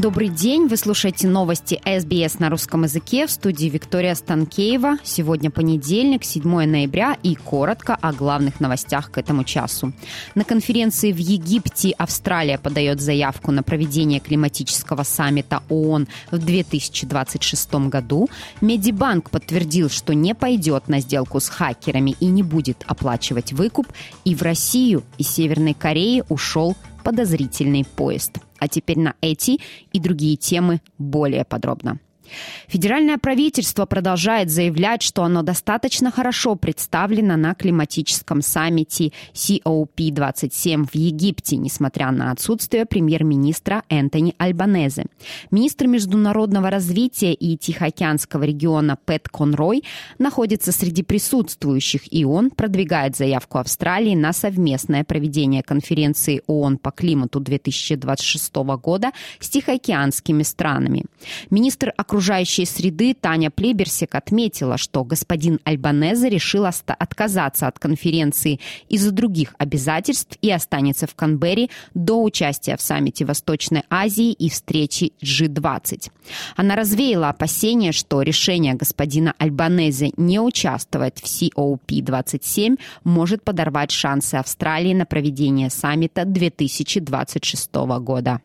Добрый день, вы слушаете новости СБС на русском языке в студии Виктория Станкеева. Сегодня понедельник, 7 ноября и коротко о главных новостях к этому часу. На конференции в Египте Австралия подает заявку на проведение климатического саммита ООН в 2026 году. Медибанк подтвердил, что не пойдет на сделку с хакерами и не будет оплачивать выкуп. И в Россию из Северной Кореи ушел подозрительный поезд. А теперь на эти и другие темы более подробно. Федеральное правительство продолжает заявлять, что оно достаточно хорошо представлено на климатическом саммите COP27 в Египте, несмотря на отсутствие премьер-министра Энтони Альбанезе. Министр международного развития и Тихоокеанского региона Пэт Конрой находится среди присутствующих, и он продвигает заявку Австралии на совместное проведение конференции ООН по климату 2026 года с тихоокеанскими странами. Министр окружения окружающей среды Таня Плеберсик отметила, что господин Альбанезе решил отказаться от конференции из-за других обязательств и останется в Канберре до участия в саммите Восточной Азии и встречи G20. Она развеяла опасения, что решение господина Альбанезе не участвовать в COP27 может подорвать шансы Австралии на проведение саммита 2026 года.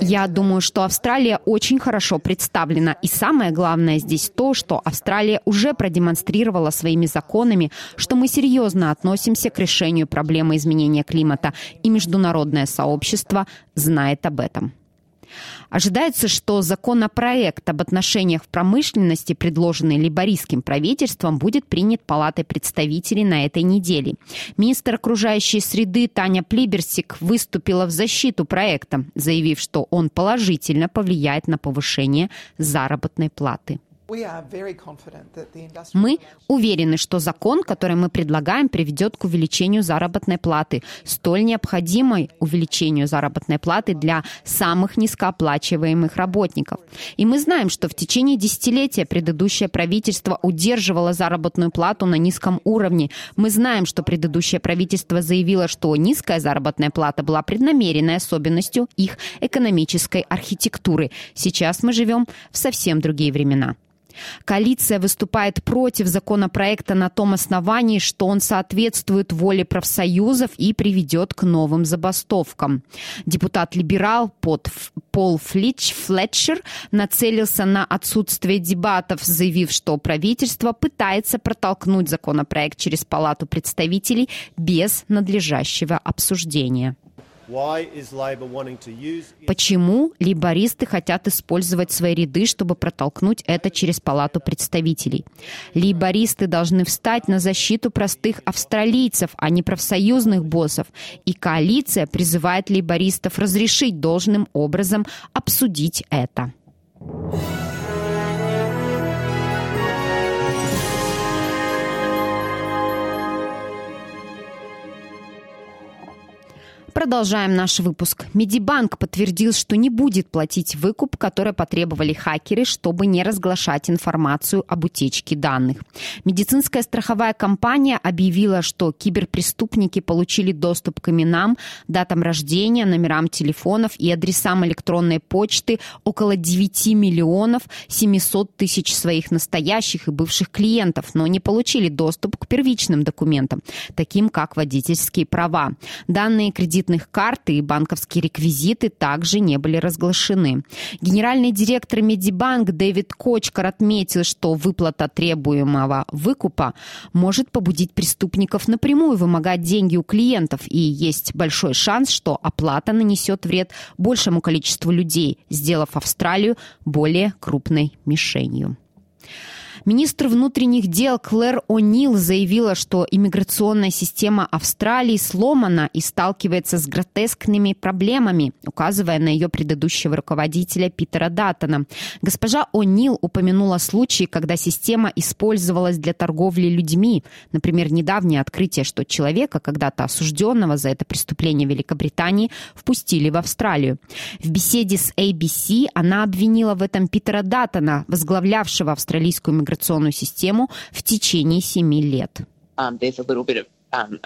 Я думаю, что Австралия очень хорошо представлена. И самое главное здесь то, что Австралия уже продемонстрировала своими законами, что мы серьезно относимся к решению проблемы изменения климата. И международное сообщество знает об этом. Ожидается, что законопроект об отношениях в промышленности, предложенный лейбористским правительством, будет принят Палатой представителей на этой неделе. Министр окружающей среды Таня Плиберсик выступила в защиту проекта, заявив, что он положительно повлияет на повышение заработной платы. Мы уверены, что закон, который мы предлагаем, приведет к увеличению заработной платы, столь необходимой увеличению заработной платы для самых низкооплачиваемых работников. И мы знаем, что в течение десятилетия предыдущее правительство удерживало заработную плату на низком уровне. Мы знаем, что предыдущее правительство заявило, что низкая заработная плата была преднамеренной особенностью их экономической архитектуры. Сейчас мы живем в совсем другие времена. Коалиция выступает против законопроекта на том основании, что он соответствует воле профсоюзов и приведет к новым забастовкам. Депутат-либерал под Пол Флич Флетчер нацелился на отсутствие дебатов, заявив, что правительство пытается протолкнуть законопроект через Палату представителей без надлежащего обсуждения. Почему либористы хотят использовать свои ряды, чтобы протолкнуть это через Палату представителей? Либористы должны встать на защиту простых австралийцев, а не профсоюзных боссов. И коалиция призывает либористов разрешить должным образом обсудить это. Продолжаем наш выпуск. Медибанк подтвердил, что не будет платить выкуп, который потребовали хакеры, чтобы не разглашать информацию об утечке данных. Медицинская страховая компания объявила, что киберпреступники получили доступ к именам, датам рождения, номерам телефонов и адресам электронной почты около 9 миллионов 700 тысяч своих настоящих и бывших клиентов, но не получили доступ к первичным документам, таким как водительские права. Данные кредит кредитных карт и банковские реквизиты также не были разглашены. Генеральный директор Медибанк Дэвид Кочкар отметил, что выплата требуемого выкупа может побудить преступников напрямую вымогать деньги у клиентов, и есть большой шанс, что оплата нанесет вред большему количеству людей, сделав Австралию более крупной мишенью. Министр внутренних дел Клэр О'Нил заявила, что иммиграционная система Австралии сломана и сталкивается с гротескными проблемами, указывая на ее предыдущего руководителя Питера Даттона. Госпожа О'Нил упомянула случаи, когда система использовалась для торговли людьми. Например, недавнее открытие, что человека, когда-то осужденного за это преступление Великобритании, впустили в Австралию. В беседе с ABC она обвинила в этом Питера Даттона, возглавлявшего австралийскую миграционную систему в течение семи лет. Um, Um,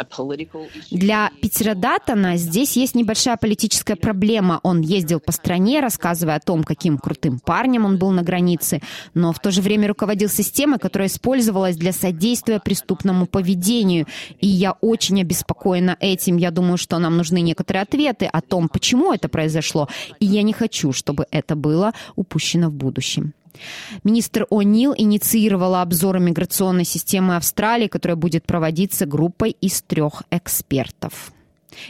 Для Питера Даттона здесь есть небольшая политическая проблема. Он ездил по стране, рассказывая о том, каким крутым парнем он был на границе, но в то же время руководил системой, которая использовалась для содействия преступному поведению. И я очень обеспокоена этим. Я думаю, что нам нужны некоторые ответы о том, почему это произошло. И я не хочу, чтобы это было упущено в будущем. Министр О'Нил инициировала обзор миграционной системы Австралии, которая будет проводиться группой из трех экспертов.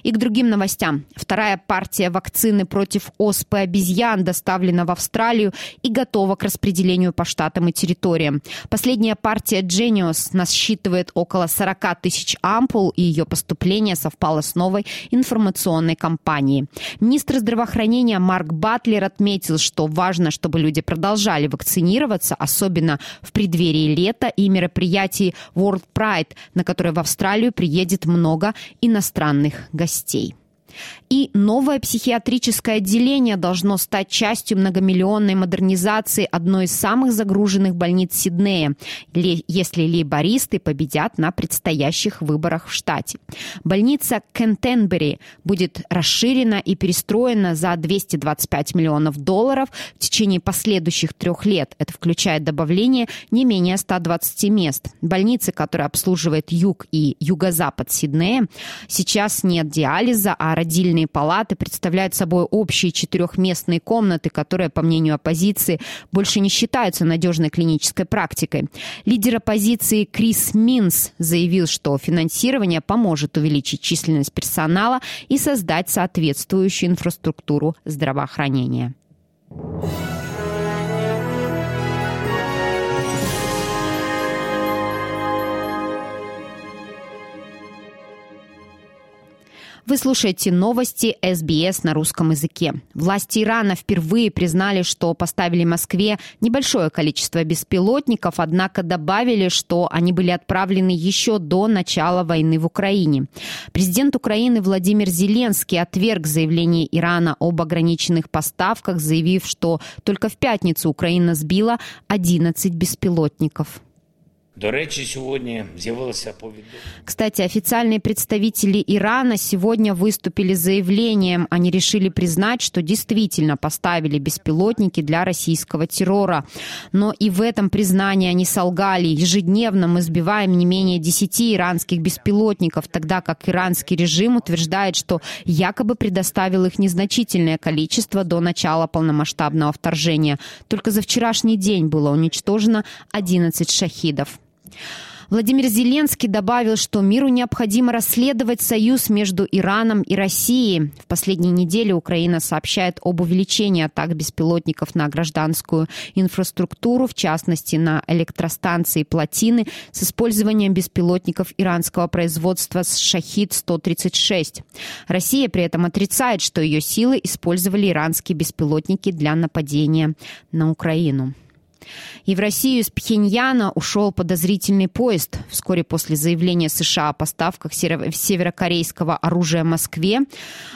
И к другим новостям. Вторая партия вакцины против оспы обезьян доставлена в Австралию и готова к распределению по штатам и территориям. Последняя партия Genius насчитывает около 40 тысяч ампул, и ее поступление совпало с новой информационной кампанией. Министр здравоохранения Марк Батлер отметил, что важно, чтобы люди продолжали вакцинироваться, особенно в преддверии лета и мероприятий World Pride, на которое в Австралию приедет много иностранных гостей. И новое психиатрическое отделение должно стать частью многомиллионной модернизации одной из самых загруженных больниц Сиднея, если лейбористы победят на предстоящих выборах в штате. Больница Кентенбери будет расширена и перестроена за 225 миллионов долларов в течение последующих трех лет. Это включает добавление не менее 120 мест. Больницы, которая обслуживает юг и юго-запад Сиднея, сейчас нет диализа, а родильные палаты представляют собой общие четырехместные комнаты, которые, по мнению оппозиции, больше не считаются надежной клинической практикой. Лидер оппозиции Крис Минс заявил, что финансирование поможет увеличить численность персонала и создать соответствующую инфраструктуру здравоохранения. Вы слушаете новости СБС на русском языке. Власти Ирана впервые признали, что поставили Москве небольшое количество беспилотников, однако добавили, что они были отправлены еще до начала войны в Украине. Президент Украины Владимир Зеленский отверг заявление Ирана об ограниченных поставках, заявив, что только в пятницу Украина сбила 11 беспилотников. До речі, сьогодні з'явилося повідомлення. Кстати, официальные представители Ирана сегодня выступили с заявлением. Они решили признать, что действительно поставили беспилотники для российского террора. Но и в этом признании они солгали. Ежедневно мы сбиваем не менее 10 иранских беспилотников, тогда как иранский режим утверждает, что якобы предоставил их незначительное количество до начала полномасштабного вторжения. Только за вчерашний день было уничтожено 11 шахидов. Владимир Зеленский добавил, что миру необходимо расследовать союз между Ираном и Россией. В последние недели Украина сообщает об увеличении атак беспилотников на гражданскую инфраструктуру, в частности на электростанции плотины с использованием беспилотников иранского производства «Шахид-136». Россия при этом отрицает, что ее силы использовали иранские беспилотники для нападения на Украину. И в Россию из Пхеньяна ушел подозрительный поезд вскоре после заявления США о поставках северокорейского оружия Москве.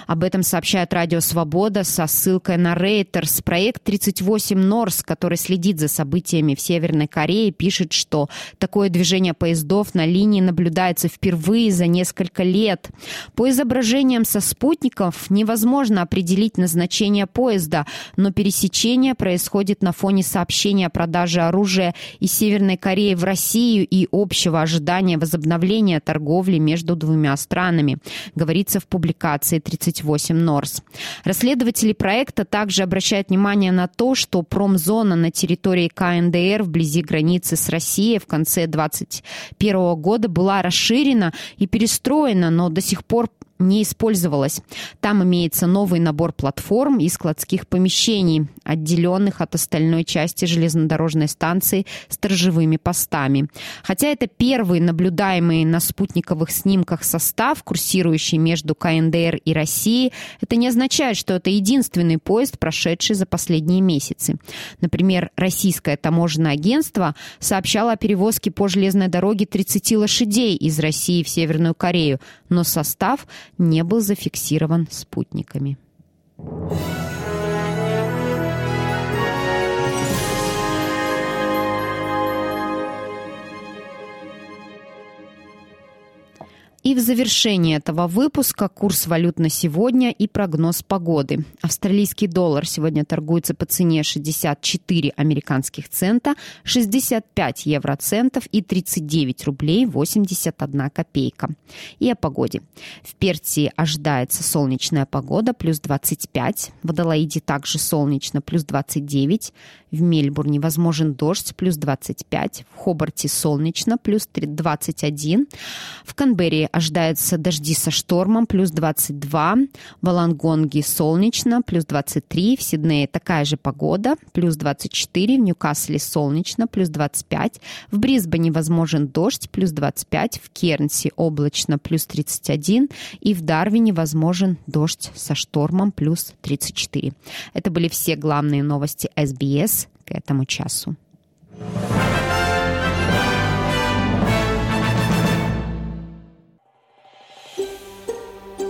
Об этом сообщает Радио Свобода со ссылкой на Reuters. Проект 38 Норс, который следит за событиями в Северной Корее, пишет, что такое движение поездов на линии наблюдается впервые за несколько лет. По изображениям со спутников невозможно определить назначение поезда, но пересечение происходит на фоне сообщения продажи оружия из Северной Кореи в Россию и общего ожидания возобновления торговли между двумя странами, говорится в публикации 38 Норс. Расследователи проекта также обращают внимание на то, что промзона на территории КНДР вблизи границы с Россией в конце 2021 года была расширена и перестроена, но до сих пор не использовалось. Там имеется новый набор платформ и складских помещений, отделенных от остальной части железнодорожной станции сторожевыми постами. Хотя это первый наблюдаемый на спутниковых снимках состав, курсирующий между КНДР и Россией, это не означает, что это единственный поезд, прошедший за последние месяцы. Например, российское таможенное агентство сообщало о перевозке по железной дороге 30 лошадей из России в Северную Корею, но состав не был зафиксирован спутниками. И в завершении этого выпуска курс валют на сегодня и прогноз погоды. Австралийский доллар сегодня торгуется по цене 64 американских цента, 65 евроцентов и 39 рублей 81 копейка. И о погоде. В Персии ожидается солнечная погода плюс 25, в Адалаиде также солнечно плюс 29, в Мельбурне возможен дождь плюс 25, в Хобарте солнечно плюс 21, в Канберре ожидаются дожди со штормом, плюс 22. В Алангонге солнечно, плюс 23. В Сиднее такая же погода, плюс 24. В Ньюкасле солнечно, плюс 25. В Брисбене возможен дождь, плюс 25. В Кернсе облачно, плюс 31. И в Дарвине возможен дождь со штормом, плюс 34. Это были все главные новости СБС к этому часу.